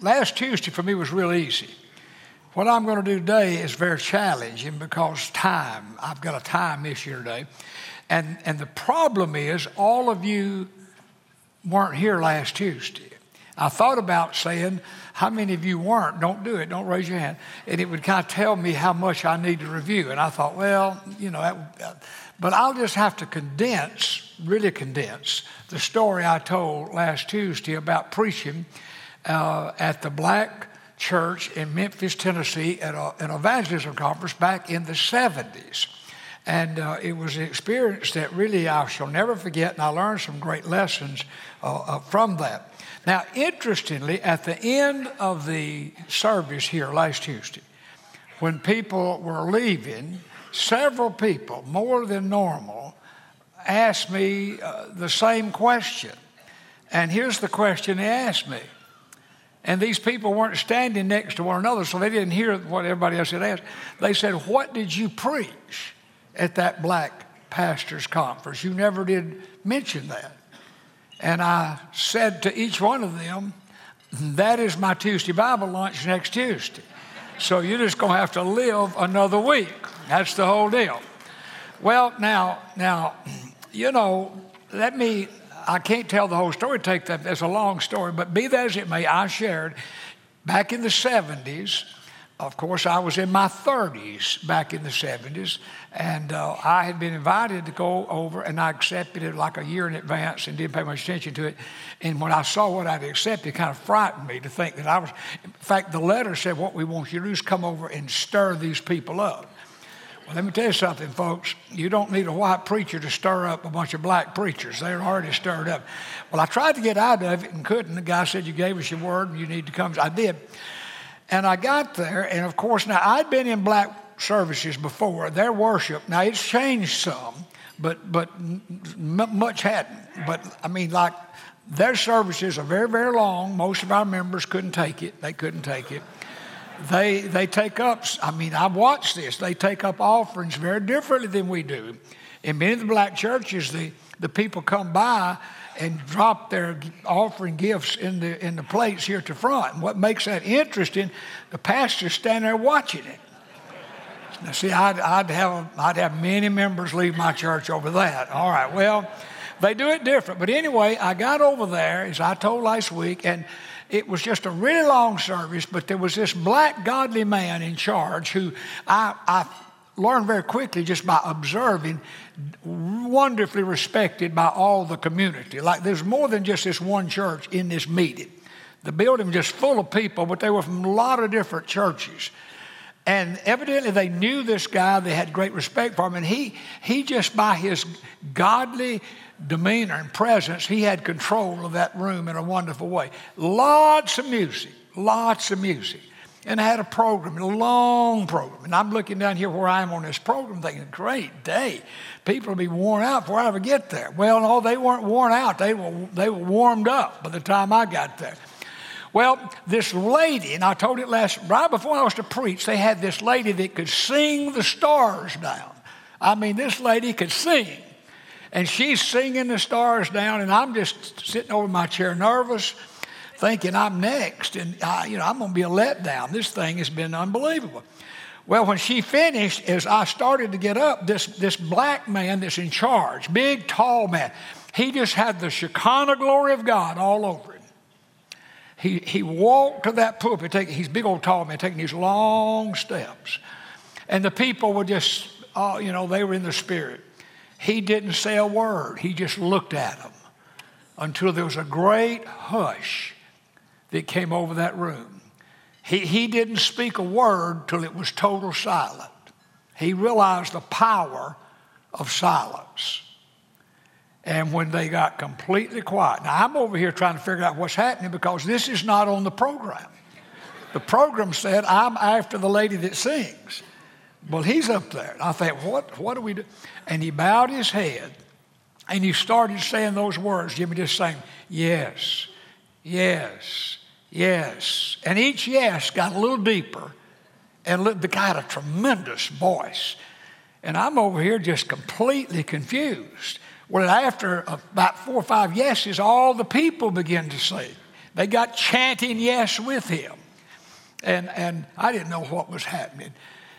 last Tuesday for me was real easy. What I'm going to do today is very challenging because time. I've got a time issue today. And, and the problem is, all of you weren't here last Tuesday. I thought about saying, how many of you weren't? Don't do it. Don't raise your hand. And it would kind of tell me how much I need to review. And I thought, well, you know, that, uh, but I'll just have to condense, really condense, the story I told last Tuesday about preaching uh, at the black church in Memphis, Tennessee, at a, an evangelism conference back in the 70s. And uh, it was an experience that really I shall never forget, and I learned some great lessons uh, uh, from that. Now, interestingly, at the end of the service here last Tuesday, when people were leaving, several people, more than normal, asked me uh, the same question. And here's the question they asked me. And these people weren't standing next to one another, so they didn't hear what everybody else had asked. They said, What did you preach at that black pastor's conference? You never did mention that. And I said to each one of them, That is my Tuesday Bible lunch next Tuesday. So you're just going to have to live another week. That's the whole deal. Well, now, now, you know, let me, I can't tell the whole story, take that, that's a long story, but be that as it may, I shared back in the 70s, of course, I was in my 30s back in the 70s, and uh, I had been invited to go over, and I accepted it like a year in advance and didn't pay much attention to it. And when I saw what I'd accepted, it kind of frightened me to think that I was. In fact, the letter said, What we want you to do is come over and stir these people up. Well, let me tell you something, folks. You don't need a white preacher to stir up a bunch of black preachers. They're already stirred up. Well, I tried to get out of it and couldn't. The guy said, You gave us your word and you need to come. I did. And I got there, and of course, now I'd been in black services before. Their worship, now it's changed some, but, but much hadn't. But I mean, like, their services are very, very long. Most of our members couldn't take it. They couldn't take it they, they take up, I mean, I've watched this, they take up offerings very differently than we do. In many of the black churches, the, the people come by and drop their offering gifts in the, in the plates here at the front. And what makes that interesting, the pastor's standing there watching it. Now, see, I'd, I'd, have, I'd have many members leave my church over that. All right, well, they do it different. But anyway, I got over there, as I told last week, and it was just a really long service, but there was this black godly man in charge who I, I learned very quickly just by observing, wonderfully respected by all the community. Like there's more than just this one church in this meeting. The building was just full of people, but they were from a lot of different churches. And evidently they knew this guy, they had great respect for him, and he, he just by his godly demeanor and presence, he had control of that room in a wonderful way. Lots of music, lots of music. And I had a program, a long program. And I'm looking down here where I am on this program thinking, great day. People will be worn out before I ever get there. Well, no, they weren't worn out. They were, they were warmed up by the time I got there. Well, this lady, and I told it last, right before I was to preach, they had this lady that could sing the stars down. I mean, this lady could sing. And she's singing the stars down, and I'm just sitting over my chair nervous, thinking I'm next. And, I, you know, I'm going to be a letdown. This thing has been unbelievable. Well, when she finished, as I started to get up, this, this black man that's in charge, big, tall man, he just had the Shekinah glory of God all over him. He, he walked to that pulpit, taking, he's big old tall man, taking these long steps. And the people were just, uh, you know, they were in the spirit. He didn't say a word, he just looked at them until there was a great hush that came over that room. He, he didn't speak a word till it was total silent. He realized the power of silence. And when they got completely quiet, now I'm over here trying to figure out what's happening because this is not on the program. The program said, I'm after the lady that sings. Well, he's up there. And I thought, what, what do we do? And he bowed his head and he started saying those words. Jimmy just saying, yes, yes, yes. And each yes got a little deeper. And the guy had a tremendous voice. And I'm over here just completely confused. Well, after about four or five yeses, all the people begin to sing. They got chanting yes with him. And, and I didn't know what was happening.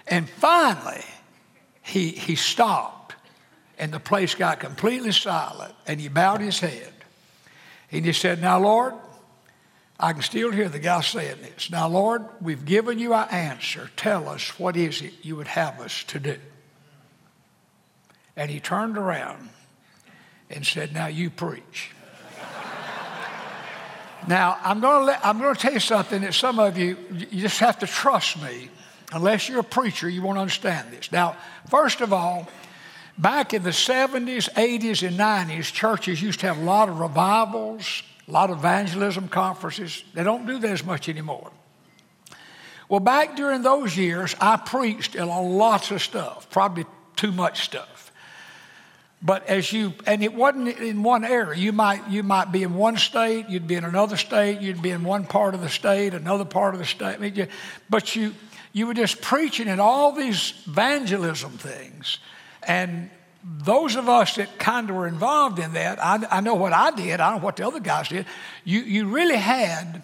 And finally, he, he stopped, and the place got completely silent, and he bowed his head. And he said, Now, Lord, I can still hear the guy saying this. Now, Lord, we've given you our answer. Tell us what is it you would have us to do. And he turned around and said, Now you preach. now, I'm going, to tell you something that some of you, you just have to trust me. Unless you're a preacher, you won't understand this. Now, first of all, back in the 70s, 80s, and 90s, churches used to have a lot of revivals, a lot of evangelism conferences. They don't do that as much anymore. Well, back during those years, I preached on lots of stuff, probably too much stuff. But as you, and it wasn't in one area. You might, you might be in one state, you'd be in another state, you'd be in one part of the state, another part of the state. I mean, you, but you, you were just preaching in all these evangelism things. And those of us that kind of were involved in that, I, I know what I did, I know what the other guys did. You, you really had,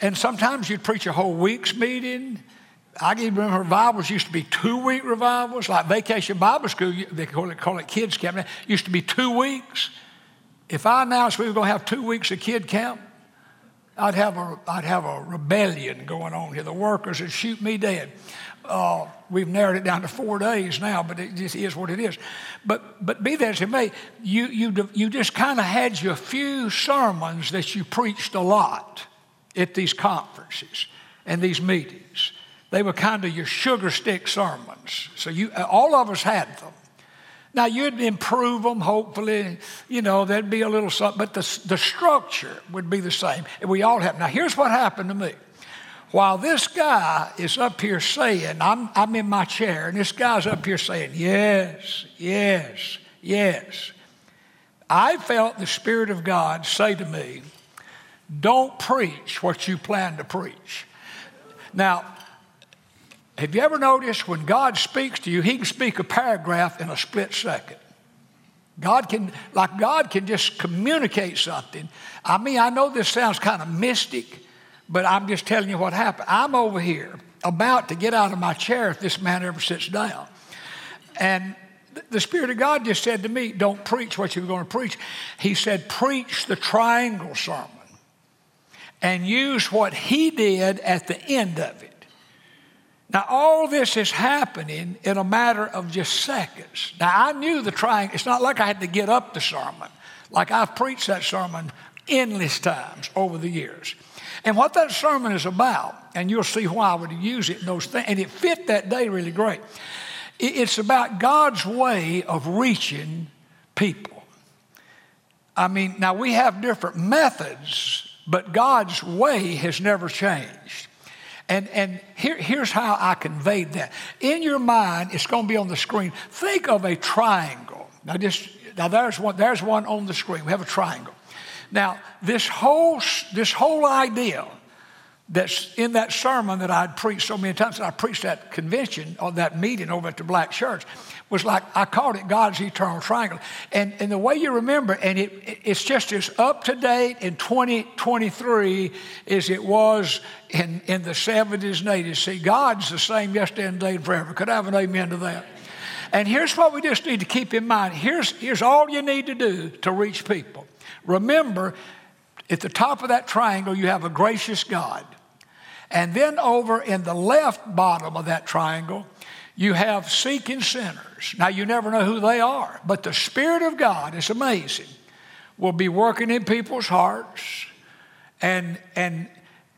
and sometimes you'd preach a whole week's meeting, I can remember revivals used to be two week revivals, like Vacation Bible School, they call it, call it kids camp. It used to be two weeks. If I announced we were going to have two weeks of kid camp, I'd have a, I'd have a rebellion going on here. The workers would shoot me dead. Uh, we've narrowed it down to four days now, but it just is what it is. But, but be that as it may, you, you, you just kind of had your few sermons that you preached a lot at these conferences and these meetings. They were kind of your sugar stick sermons. So you, all of us had them. Now you'd improve them, hopefully. You know, there'd be a little something, but the, the structure would be the same. And we all have. Now here's what happened to me. While this guy is up here saying, I'm, I'm in my chair, and this guy's up here saying, Yes, yes, yes. I felt the Spirit of God say to me, Don't preach what you plan to preach. Now, have you ever noticed when God speaks to you, He can speak a paragraph in a split second? God can, like God can just communicate something. I mean, I know this sounds kind of mystic, but I'm just telling you what happened. I'm over here about to get out of my chair if this man ever sits down. And the Spirit of God just said to me, Don't preach what you're going to preach. He said, Preach the triangle sermon and use what He did at the end of it. Now, all this is happening in a matter of just seconds. Now, I knew the triangle. It's not like I had to get up the sermon, like I've preached that sermon endless times over the years. And what that sermon is about, and you'll see why I would use it those things, and it fit that day really great. It's about God's way of reaching people. I mean, now we have different methods, but God's way has never changed. And, and here, here's how I conveyed that. In your mind, it's going to be on the screen. Think of a triangle. Now, just, now there's, one, there's one on the screen. We have a triangle. Now, this whole, this whole idea that's in that sermon that I'd preached so many times, that I preached at convention or that meeting over at the Black Church, was like I called it God's eternal triangle. And, and the way you remember, and it, it's just as up to date in 2023 as it was in, in the 70s and 80s. See, God's the same yesterday and today and forever. Could I have an amen to that? And here's what we just need to keep in mind. Here's, here's all you need to do to reach people. Remember, at the top of that triangle, you have a gracious God. And then over in the left bottom of that triangle, you have seeking sinners. Now, you never know who they are, but the Spirit of God is amazing, will be working in people's hearts and, and,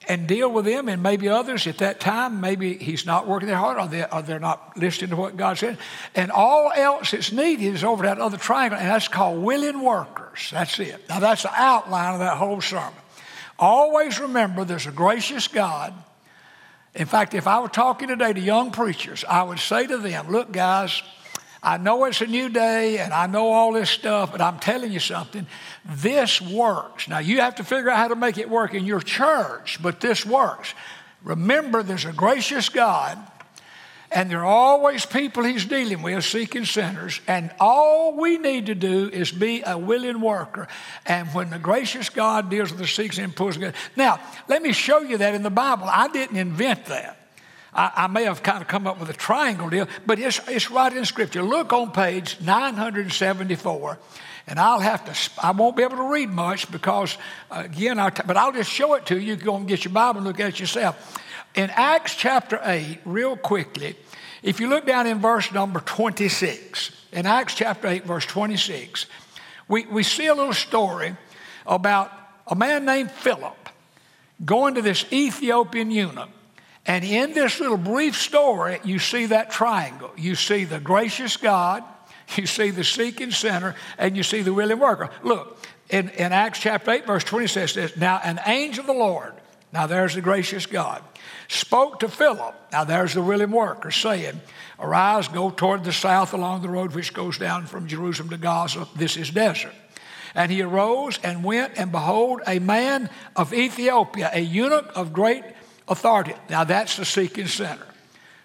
and deal with them and maybe others at that time. Maybe He's not working their heart or, they, or they're not listening to what God said. And all else that's needed is over that other triangle, and that's called willing workers. That's it. Now, that's the outline of that whole sermon. Always remember there's a gracious God in fact, if I were talking today to young preachers, I would say to them, look, guys, I know it's a new day and I know all this stuff, but I'm telling you something. This works. Now, you have to figure out how to make it work in your church, but this works. Remember, there's a gracious God And there are always people he's dealing with, seeking sinners. And all we need to do is be a willing worker. And when the gracious God deals with the seeking and pulls together. Now, let me show you that in the Bible. I didn't invent that. I, I, may have kind of come up with a triangle deal, but it's, it's right in Scripture. Look on page 974. And I'll have to, I won't be able to read much because, uh, again, I'll but I'll just show it to you. You go and get your Bible and look at it yourself. In Acts chapter 8, real quickly, if you look down in verse number 26, in Acts chapter 8, verse 26, we, we see a little story about a man named Philip going to this Ethiopian eunuch. And in this little brief story, you see that triangle. You see the gracious God, you see the seeking sinner, and you see the willing worker. Look, in, in Acts chapter 8, verse 20 says Now an angel of the Lord, now there's the gracious God, spoke to Philip, now there's the willing worker, saying, Arise, go toward the south along the road which goes down from Jerusalem to Gaza. This is desert. And he arose and went, and behold, a man of Ethiopia, a eunuch of great authority. Now that's the seeking sinner.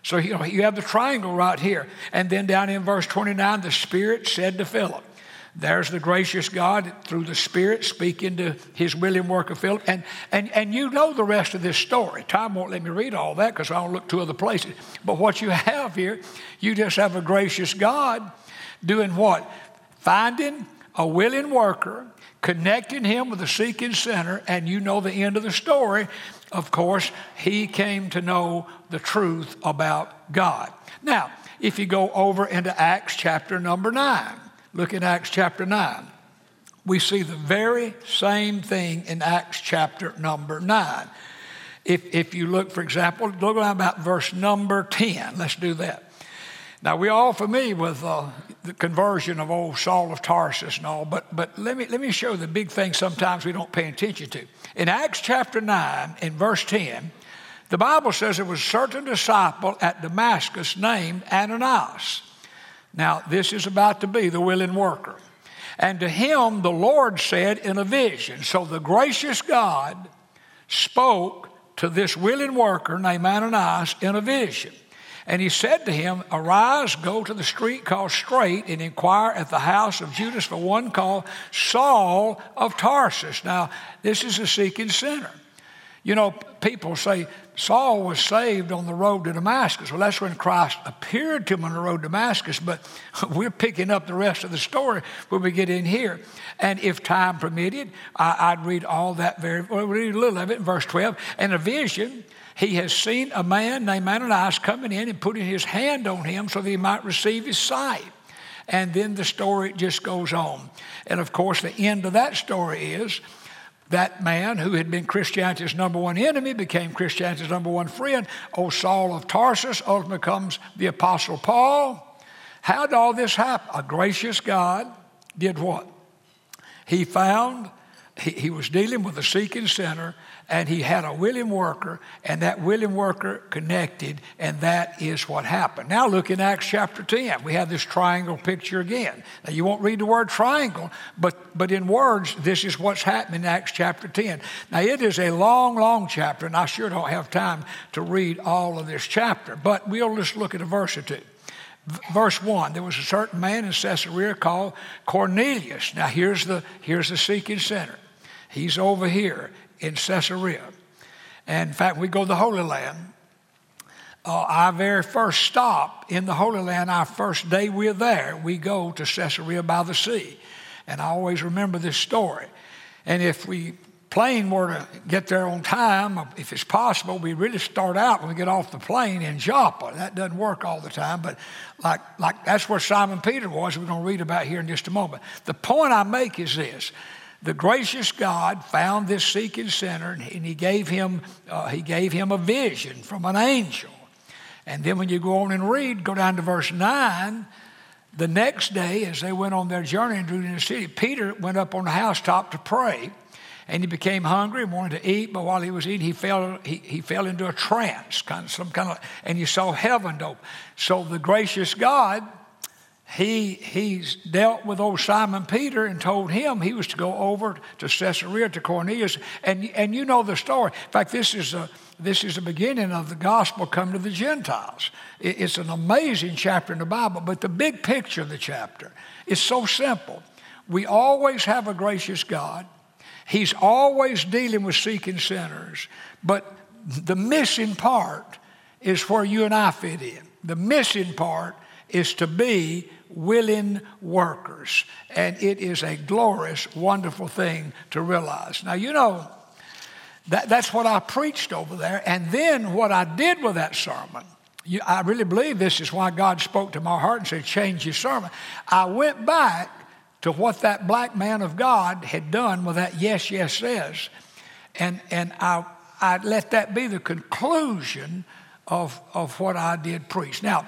So you, know, you have the triangle right here. And then down in verse 29, the Spirit said to Philip, there's the gracious God through the Spirit speaking to his willing work of Philip. And, and, and you know the rest of this story. Time won't let me read all that because I'll look to other places. But what you have here, you just have a gracious God doing what? Finding a willing worker, connecting him with a seeking sinner, and you know the end of the story. Of course, he came to know the truth about God. Now, if you go over into Acts chapter number 9, Look at Acts chapter 9. We see the very same thing in Acts chapter number 9. If, if you look, for example, look about verse number 10. Let's do that. Now, we're all familiar with uh, the conversion of old Saul of Tarsus and all, but, but let, me, let me show the big thing sometimes we don't pay attention to. In Acts chapter 9, in verse 10, the Bible says there was a certain disciple at Damascus named Ananias. Now, this is about to be the willing worker. And to him the Lord said in a vision. So the gracious God spoke to this willing worker named Ananias in a vision. And he said to him, Arise, go to the street called Straight, and inquire at the house of Judas for one called Saul of Tarsus. Now, this is a seeking sinner. You know, people say Saul was saved on the road to Damascus. Well, that's when Christ appeared to him on the road to Damascus, but we're picking up the rest of the story when we get in here. And if time permitted, I, would read all that very, well, read a little of it in verse 12. And a vision, he has seen a man named Ananias coming in and putting his hand on him so that he might receive his sight. And then the story just goes on. And of course, the end of that story is that man who had been Christianity's number one enemy became Christianity's number one friend. Oh, Saul of Tarsus ultimately becomes the Apostle Paul. How did all this happen? A gracious God did what? He found, he, he was dealing with a seeking sinner, and he had a willing worker, and that willing worker connected, and that is what happened. Now look in Acts chapter 10. We have this triangle picture again. Now you won't read the word triangle, but, but in words, this is what's happening in Acts chapter 10. Now it is a long, long chapter, and I sure don't have time to read all of this chapter, but we'll just look at a verse or two. Verse 1 There was a certain man in Caesarea called Cornelius. Now here's the, here's the seeking sinner He's over here in Caesarea. And in fact, we go to the Holy Land. Uh, our very first stop in the Holy Land, our first day we're there, we go to Caesarea by the sea. And I always remember this story. And if we plane were to get there on time, if it's possible, we really start out when we get off the plane in Joppa. That doesn't work all the time, but like, like that's where Simon Peter was. We're going to read about here in just a moment. The point I make is this the gracious God found this seeking sinner and he gave him, uh, he gave him a vision from an angel. And then when you go on and read, go down to verse 9, the next day as they went on their journey and drew near the city, Peter went up on the housetop to pray. And he became hungry and wanted to eat, but while he was eating, he fell, he, he fell into a trance, kind of some kind of, and he saw heaven open. So the gracious God he he's dealt with old Simon Peter and told him he was to go over to Caesarea to Cornelius. And, and you know the story. In fact, this is a, this is the beginning of the gospel come to the Gentiles. It's an amazing chapter in the Bible, but the big picture of the chapter is so simple. We always have a gracious God. He's always dealing with seeking sinners, but the missing part is where you and I fit in. The missing part is to be willing workers. And it is a glorious, wonderful thing to realize. Now, you know, that, that's what I preached over there. And then what I did with that sermon, you, I really believe this is why God spoke to my heart and said, change your sermon. I went back to what that black man of God had done with that yes, yes says. And, and I, I let that be the conclusion of, of what I did preach. Now,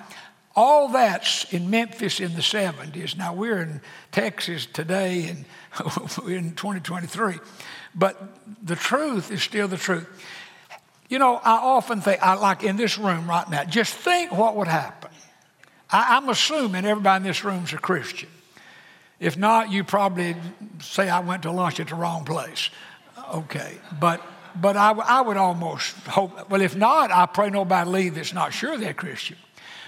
all that's in Memphis in the 70s. Now we're in Texas today and in 2023. But the truth is still the truth. You know, I often think, I like in this room right now, just think what would happen. I, I'm assuming everybody in this room is a Christian. If not, you probably say I went to lunch at the wrong place. Okay, but but I, I would almost hope. Well, if not, I pray nobody leave that's not sure they're Christian.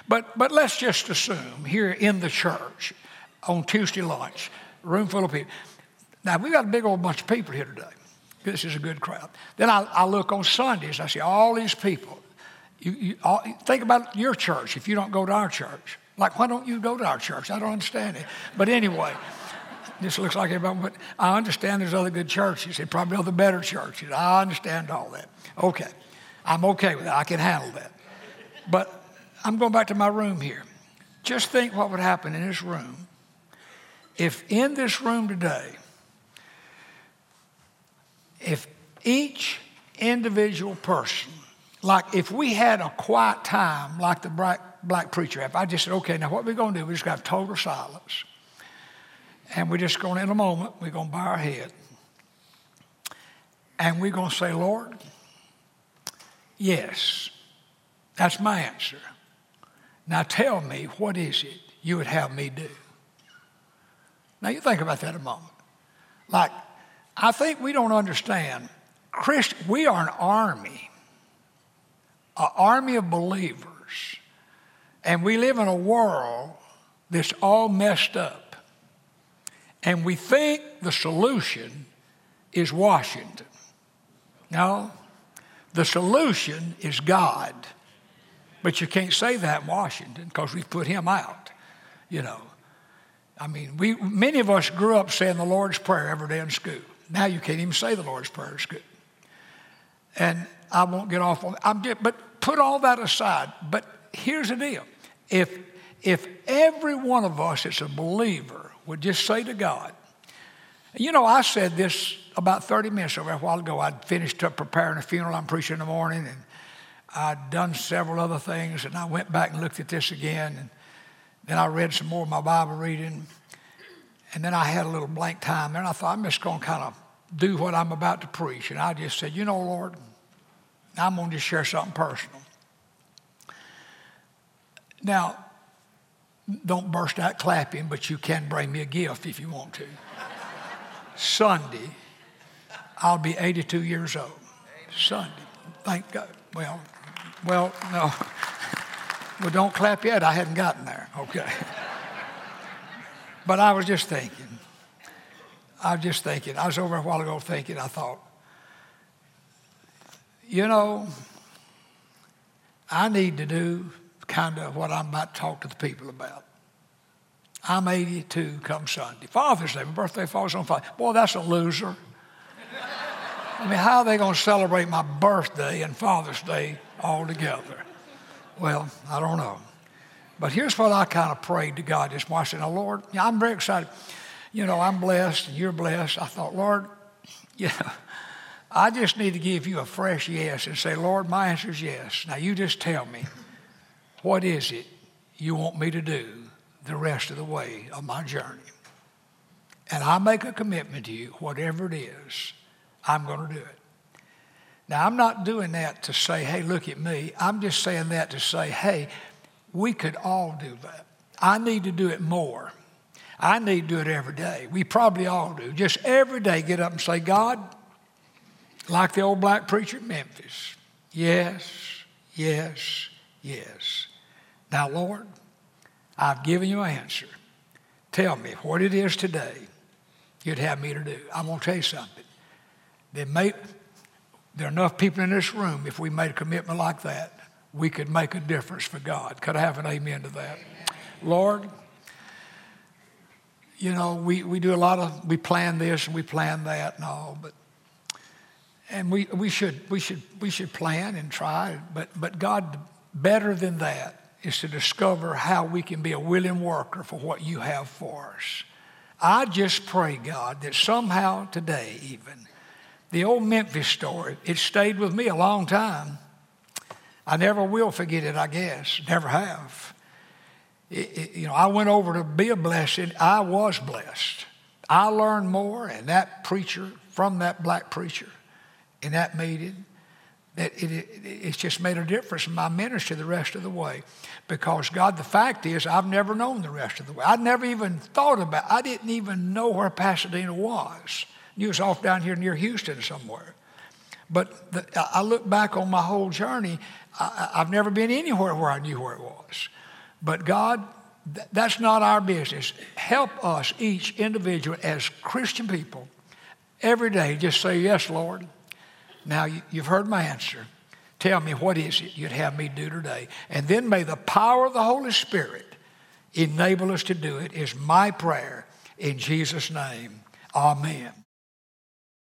But, but let's just assume here in the church on Tuesday lunch, room full of people. Now, we've got a big old bunch of people here today. This is a good crowd. Then I, I look on Sundays, I see all these people. You, you all, think about your church if you don't go to our church. Like, why don't you go to our church? I don't understand it. But anyway, this looks like everybody, but I understand there's other good churches and probably other better churches. I understand all that. Okay. I'm okay with that. I can handle that. But I'm going back to my room here. Just think what would happen in this room if in this room today, if each individual person, like if we had a quiet time like the black, black preacher, if I just said, okay, now what we're going to do, we're just going to have total silence. And we're just going, in a moment, we're going to bow our head. And we're going to say, Lord, yes, that's my answer. Now tell me, what is it you would have me do? Now you think about that a moment. Like, I think we don't understand. Christ, we are an army, an army of believers. And we live in a world that's all messed up. And we think the solution is Washington. No, the solution is God. But you can't say that in Washington because we've put him out, you know. I mean, we, many of us grew up saying the Lord's Prayer every day in school. Now you can't even say the Lord's Prayer in school. And I won't get off on I'm just, but put all that aside. But here's the deal. If, if every one of us that's a believer would just say to God, you know, I said this about 30 minutes over a while ago. I'd finished up preparing a funeral I'm preaching in the morning, and I'd done several other things, and I went back and looked at this again, and then I read some more of my Bible reading, and then I had a little blank time there, and I thought, I'm just going to kind of do what I'm about to preach. And I just said, You know, Lord, I'm going to just share something personal. Now, don't burst out clapping, but you can bring me a gift if you want to. Sunday, I'll be 82 years old. Sunday. Thank God. Well, well, no. Well, don't clap yet. I hadn't gotten there. Okay. but I was just thinking. I was just thinking. I was over a while ago thinking, I thought, you know, I need to do kind of what I'm about to talk to the people about. I'm 82 come Sunday. Father's Day, my birthday falls on Father. Boy, that's a loser. I mean, how are they going to celebrate my birthday and Father's Day all together? Well, I don't know. But here's what I kind of prayed to God this morning. I said, now, Lord, I'm very excited. You know, I'm blessed and you're blessed. I thought, Lord, yeah, I just need to give you a fresh yes and say, Lord, my answer is yes. Now, you just tell me, what is it you want me to do the rest of the way of my journey? And I make a commitment to you, whatever it is, I'm going to do it. Now, I'm not doing that to say, hey, look at me. I'm just saying that to say, hey, we could all do that. I need to do it more. I need to do it every day. We probably all do. Just every day get up and say, God, like the old black preacher in Memphis, Yes, yes, yes. Now, Lord, I've given you an answer. Tell me what it is today you'd have me to do. I'm going to tell you something. There, may, there are enough people in this room, if we made a commitment like that, we could make a difference for God. Could I have an amen to that? Lord, you know, we, we do a lot of, we plan this and we plan that and all, but, and we, we, should, we, should, we should plan and try, but, but God, better than that is to discover how we can be a willing worker for what you have for us. I just pray, God, that somehow today, even, the old Memphis story, it stayed with me a long time. I never will forget it, I guess. Never have. It, it, you know, I went over to be a blessing. I was blessed. I learned more, and that preacher, from that black preacher in that meeting, that it, it, it's just made a difference in my ministry the rest of the way. Because God, the fact is, I've never known the rest of the way. I never even thought about. I didn't even know where Pasadena was. It was off down here near Houston somewhere. But the, I look back on my whole journey. I, I've never been anywhere where I knew where it was. But God, th- that's not our business. Help us, each individual, as Christian people, every day just say, Yes, Lord. Now, you, you've heard my answer. Tell me, what is it you'd have me do today? And then may the power of the Holy Spirit enable us to do it, is my prayer. In Jesus' name, amen.